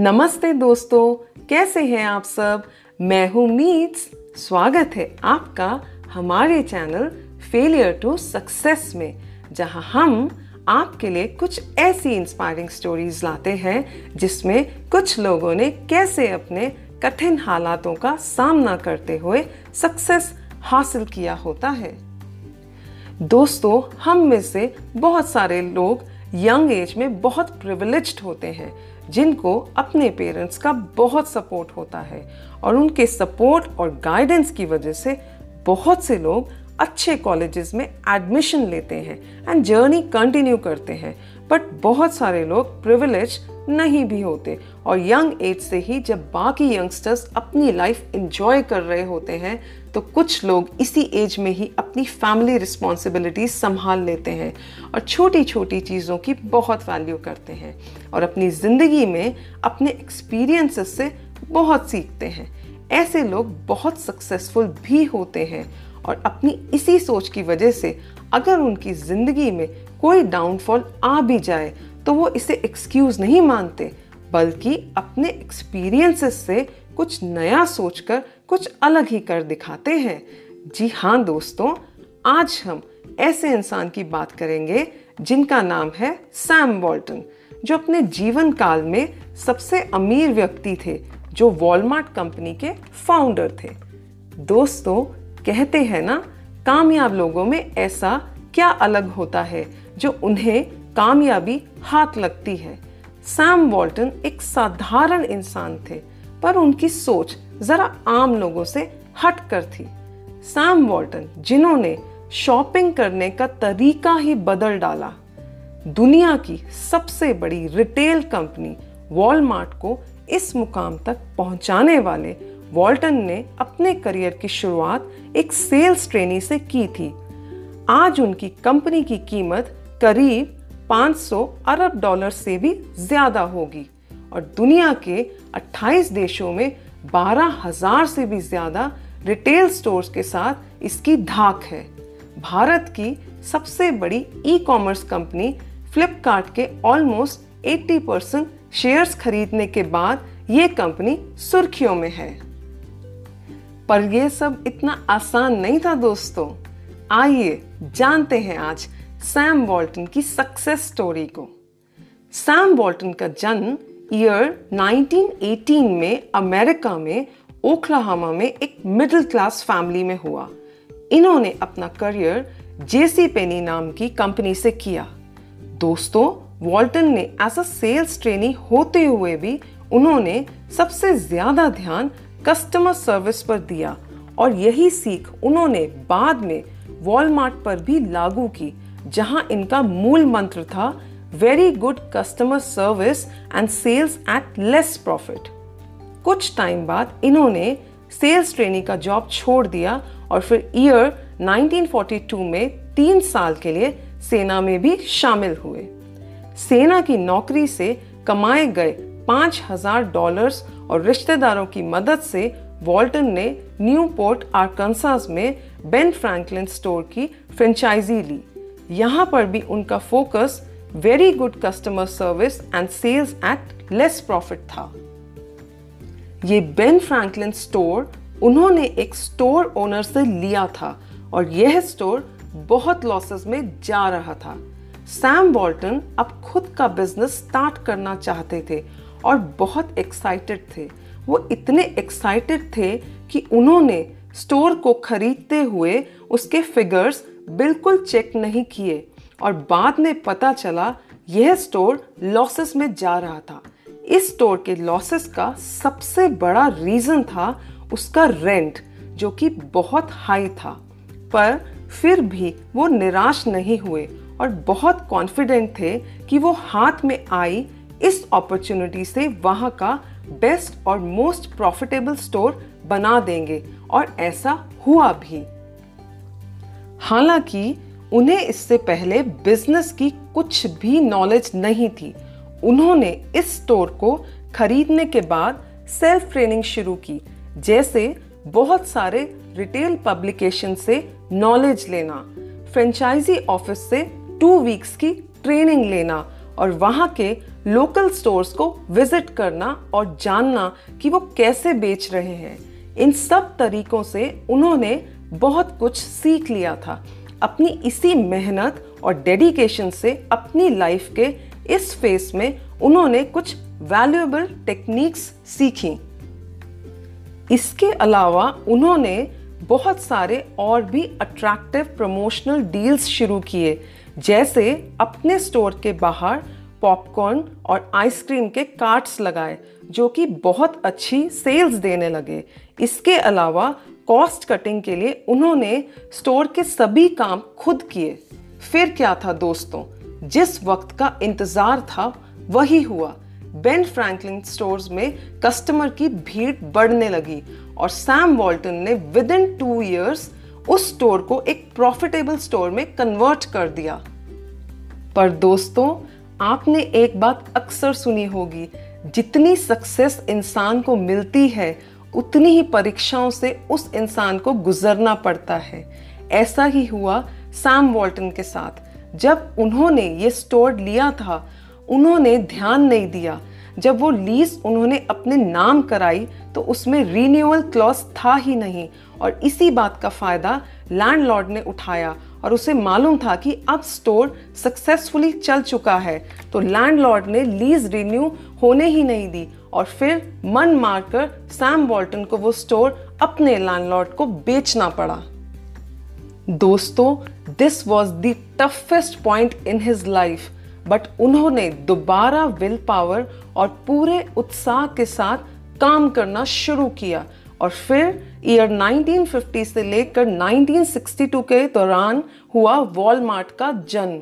नमस्ते दोस्तों, कैसे हैं आप सब? मैं हूँ मीट्स स्वागत है आपका हमारे चैनल फेलियर टू सक्सेस में, जहाँ हम आपके लिए कुछ ऐसी इंस्पायरिंग स्टोरीज लाते हैं, जिसमें कुछ लोगों ने कैसे अपने कठिन हालातों का सामना करते हुए सक्सेस हासिल किया होता है। दोस्तों, हम में से बहुत सारे लोग यंग एज में बहुत प्रिविलेज्ड होते हैं जिनको अपने पेरेंट्स का बहुत सपोर्ट होता है और उनके सपोर्ट और गाइडेंस की वजह से बहुत से लोग अच्छे कॉलेजेस में एडमिशन लेते हैं एंड जर्नी कंटिन्यू करते हैं। बट बहुत सारे लोग प्रिविलेज नहीं भी होते और यंग एज से ही जब बाकी यंगस्टर्स अपनी लाइफ इंजॉय कर रहे होते हैं तो कुछ लोग इसी एज में ही अपनी फैमिली रिस्पॉन्सिबिलिटीज संभाल लेते हैं और छोटी छोटी चीज़ों की बहुत वैल्यू करते हैं और अपनी ज़िंदगी में अपने एक्सपीरियंसेस से बहुत सीखते हैं। ऐसे लोग बहुत सक्सेसफुल भी होते हैं और अपनी इसी सोच की वजह से अगर उनकी ज़िंदगी में कोई डाउनफॉल आ भी जाए तो वो इसे एक्सक्यूज नहीं मानते, बल्कि अपने एक्सपीरियंसेस से कुछ नया सोचकर कुछ अलग ही कर दिखाते हैं। जी हाँ दोस्तों, आज हम ऐसे इंसान की बात करेंगे जिनका नाम है सैम वॉल्टन, जो अपने जीवन काल में सबसे अमीर व्यक्ति थे, जो वॉलमार्ट कंपनी के फाउंडर थे। दोस्तों, कहते हैं ना, कामयाब लोगों में ऐसा क्या अलग होता है, जो उन्हें कामयाबी हाथ लगती है। सैम वॉल्टन एक साधारण इंसान थे पर उनकी सोच जरा आम लोगों से हट कर थी। सैम वॉल्टन, जिन्होंने शॉपिंग करने का तरीका ही बदल डाला, दुनिया की सबसे बड़ी रिटेल कंपनी वॉलमार्ट को इस मुकाम तक पहुँचाने वाले वॉल्टन ने अपने करियर की शुरुआत एक सेल्स ट्रेनी से की थी। आज उनकी कंपनी की कीमत करीब 500 अरब डॉलर से भी ज़्यादा होगी। और दुनिया के 28 देशों में बारह हज़ार से भी ज़्यादा रिटेल स्टोर्स के साथ इसकी धाक है। भारत की सबसे बड़ी ई कॉमर्स कंपनी फ्लिपकार्ट के ऑलमोस्ट 80 परसेंट शेयर्स खरीदने के बाद ये कंपनी सुर्खियों में है। पर यह सब इतना आसान नहीं था दोस्तों। आइए जानते हैं आज सैम वॉल्टन की सक्सेस स्टोरी को। सैम वॉल्टन का जन्म ईयर 1918 में अमेरिका में ओखलाहामा में एक मिडिल क्लास फैमिली में हुआ। इन्होंने अपना करियर जेसी पेनी नाम की कंपनी से किया। दोस्तों वॉल्टन ने एज अ सेल्स ट्रेनी होते हुए भी उन्होंने सबसे ज़्यादा ध्यान कस्टमर सर्विस पर दिया और यही सीख उन्होंने बाद में वॉलमार्ट पर भी लागू की, जहाँ इनका मूल मंत्र था very good customer service and sales at less profit कुछ टाइम बाद इन्होंने सेल्स ट्रेनिंग का जॉब छोड़ दिया और फिर ईयर 1942 में तीन साल के लिए सेना में भी शामिल हुए। सेना की नौकरी से कमाए गए पाँच हज़ार डॉलर्स और रिश्तेदारों की मदद से वॉल्टन ने न्यू पोर्ट आर्कनसास में बेन फ्रैंकलिन स्टोर की फ्रेंचाइजी ली। यहाँ पर भी उनका focus very good customer service and sales at less profit था ये बेन फ्रैंकलिन स्टोर उन्होंने एक स्टोर ओनर से लिया था और यह स्टोर बहुत लॉसेस में जा रहा था। सैम वॉल्टन अब खुद का बिज़नेस स्टार्ट करना चाहते थे और बहुत एक्साइटेड थे। वो इतने एक्साइटेड थे कि उन्होंने स्टोर को खरीदते हुए उसके फिगर्स बिल्कुल चेक नहीं किए। और बाद में पता चला, यह स्टोर लॉसेस में जा रहा था। इस स्टोर के लॉसेस का सबसे बड़ा रीजन था उसका रेंट, जो कि बहुत हाई था। पर फिर भी वो निराश नहीं हुए और बहुत कॉन्फिडेंट थे कि वो हाथ में आई इस अपॉर्चुनिटी से वहाँ का बेस्ट और मोस्ट प्रॉफिटेबल स्टोर बना देंगे, और ऐसा हुआ भी। हालाँकि उन्हें इससे पहले बिज़नेस की कुछ भी नॉलेज नहीं थी। उन्होंने इस स्टोर को खरीदने के बाद सेल्फ ट्रेनिंग शुरू की, जैसे बहुत सारे रिटेल पब्लिकेशन से नॉलेज लेना फ्रेंचाइजी ऑफ़िस से टू वीक्स की ट्रेनिंग लेना और वहाँ के लोकल स्टोर्स को विज़िट करना और जानना कि वो कैसे बेच रहे हैं। इन सब तरीकों से उन्होंने बहुत कुछ सीख लिया था। अपनी इसी मेहनत और डेडिकेशन से अपनी लाइफ के इस फेस में उन्होंने कुछ वैल्यूएबल टेक्निक्स सीखी। इसके अलावा उन्होंने बहुत सारे और भी अट्रैक्टिव प्रमोशनल डील्स शुरू किए, जैसे अपने स्टोर के बाहर पॉपकॉर्न और आइसक्रीम के कार्ट्स लगाए, जो कि बहुत अच्छी सेल्स देने लगे। इसके अलावा कॉस्ट कटिंग के लिए उन्होंने स्टोर के सभी काम खुद किए। फिर क्या था दोस्तों? जिस वक्त का इंतज़ार था, वही हुआ। बेन फ्रैंकलिन स्टोर्स में कस्टमर की भीड़ बढ़ने लगी और सैम वॉल्टन ने विद इन टू ईयर्स उस स्टोर को एक प्रॉफिटेबल स्टोर में कन्वर्ट कर दिया। पर दोस्तों, आपने एक बात अक्सर सुनी होगी, जितनी सक्सेस इंसान को मिलती है उतनी ही परीक्षाओं से उस इंसान को गुजरना पड़ता है। ऐसा ही हुआ सैम वॉल्टन के साथ। जब उन्होंने ये स्टोर लिया था, उन्होंने ध्यान नहीं दिया। जब वो लीज उन्होंने अपने नाम कराई तो उसमें रीन्यूअल क्लॉज था ही नहीं। और इसी बात का फ़ायदा लैंडलॉर्ड ने उठाया और उसे मालूम था कि अब स्टोर सक्सेसफुली चल चुका है। तो लैंडलॉर्ड ने लीज रिन्यू होने ही नहीं दी और फिर मन मारकर सैम वॉल्टन को वो स्टोर अपने लैंडलॉर्ड को बेचना पड़ा। दोस्तों this was the toughest point in his life but उन्होंने दोबारा विल पावर और पूरे उत्साह के साथ काम करना शुरू किया और फिर ईयर 1950 से लेकर 1962 के दौरान हुआ वॉलमार्ट का जन्म।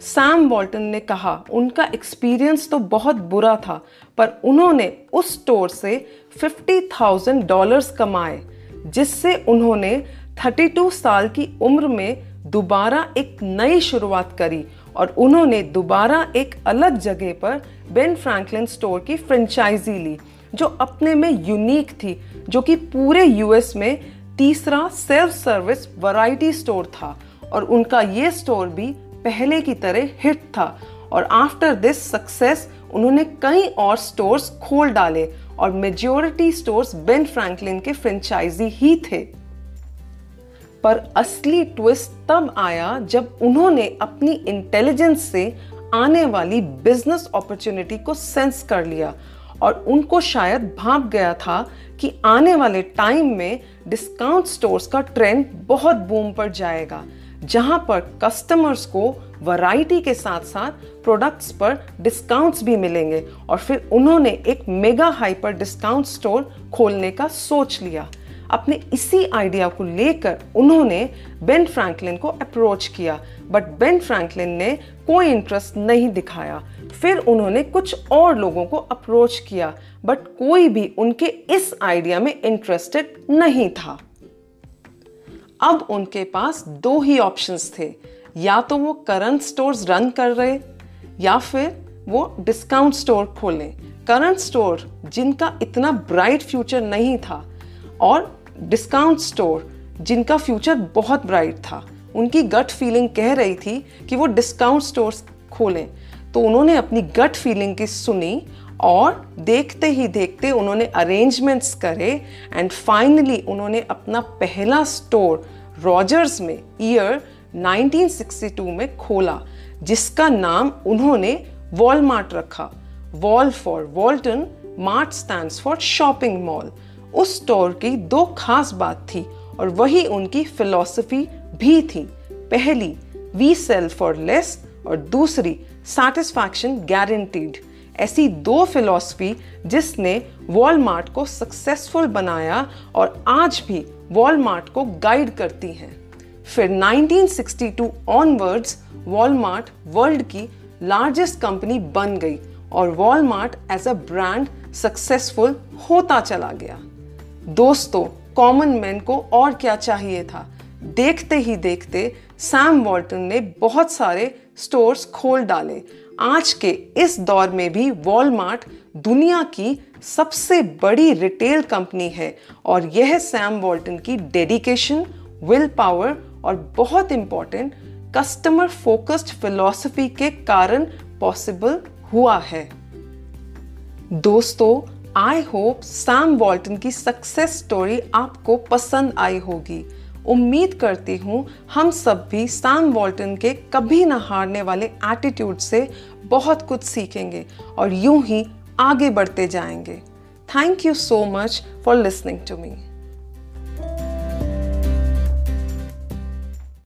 सैम वॉल्टन ने कहा उनका एक्सपीरियंस तो बहुत बुरा था पर उन्होंने उस स्टोर से 50,000 डॉलर्स कमाए जिससे उन्होंने 32 साल की उम्र में दोबारा एक नई शुरुआत करी और उन्होंने दोबारा एक अलग जगह पर बेन फ्रैंकलिन स्टोर की फ्रेंचाइजी ली जो अपने में यूनिक थी जो कि पूरे यूएस में तीसरा सेल्फ सर्विस वैरायटी स्टोर था और उनका ये स्टोर भी पहले की तरह हिट था और आफ्टर दिस सक्सेस उन्होंने कई और स्टोर्स खोल डाले और मेजोरिटी स्टोर्स बेन फ्रैंकलिन के फ्रेंचाइजी ही थे। पर असली ट्विस्ट तब आया जब उन्होंने अपनी इंटेलिजेंस से आने वाली बिज़नेस अपॉर्चुनिटी को सेंस कर लिया और उनको शायद भाप गया था कि आने वाले टाइम में डिस्काउंट स्टोर्स का ट्रेंड बहुत बूम पर जाएगा। जहाँ पर कस्टमर्स को वैरायटी के साथ साथ प्रोडक्ट्स पर डिस्काउंट्स भी मिलेंगे और फिर उन्होंने एक मेगा हाइपर डिस्काउंट स्टोर खोलने का सोच लिया। अपने इसी आइडिया को लेकर उन्होंने बेन फ्रैंकलिन को अप्रोच किया बट बेन फ्रैंकलिन ने कोई इंटरेस्ट नहीं दिखाया। फिर उन्होंने कुछ और लोगों को अप्रोच किया बट कोई भी उनके इस आइडिया में इंटरेस्टेड नहीं था। अब उनके पास दो ही ऑप्शंस थे। या तो वो करंट स्टोर्स रन कर रहे, या फिर वो डिस्काउंट स्टोर खोलें। करंट स्टोर जिनका इतना ब्राइट फ्यूचर नहीं था और डिस्काउंट स्टोर जिनका फ्यूचर बहुत ब्राइट था, उनकी गट फीलिंग कह रही थी कि वो डिस्काउंट स्टोर्स खोलें। तो उन्होंने अपनी गट फीलिंग की सुनी और देखते ही देखते उन्होंने अरेंजमेंट्स करे एंड फाइनली उन्होंने अपना पहला स्टोर रॉजर्स में ईयर 1962 में खोला, जिसका नाम उन्होंने वॉलमार्ट रखा। Wal for Walton mart stand for shopping mall उस स्टोर की दो खास बात थी और वही उनकी फिलॉसफी भी थी। पहली वी सेल फॉर लेस और दूसरी सेटिस्फैक्शन गारंटीड ऐसी दो फिलॉसफी जिसने वॉलमार्ट को सक्सेसफुल बनाया और आज भी वॉलमार्ट को गाइड करती हैं। फिर 1962 ऑनवर्ड्स वॉलमार्ट वर्ल्ड की लार्जेस्ट कंपनी बन गई और Walmart as a brand successful होता चला गया। दोस्तों, कॉमन मैन को और क्या चाहिए था? देखते ही देखते सैम वॉल्टन ने बहुत सारे स्टोर्स खोल डाले। आज के इस दौर में भी वॉलमार्ट दुनिया की सबसे बड़ी रिटेल कंपनी है और यह सैम वॉल्टन की डेडिकेशन विल पावर और बहुत इंपॉर्टेंट कस्टमर फोकस्ड फिलॉसफी के कारण पॉसिबल हुआ है। दोस्तों आई होप सैम वॉल्टन की सक्सेस स्टोरी आपको पसंद आई होगी। उम्मीद करती हूँ हम सब भी सैम वॉल्टन के कभी ना हारने वाले एटीट्यूड से बहुत कुछ सीखेंगे और यूँ ही आगे बढ़ते जाएँगे। Thank you so much for listening to me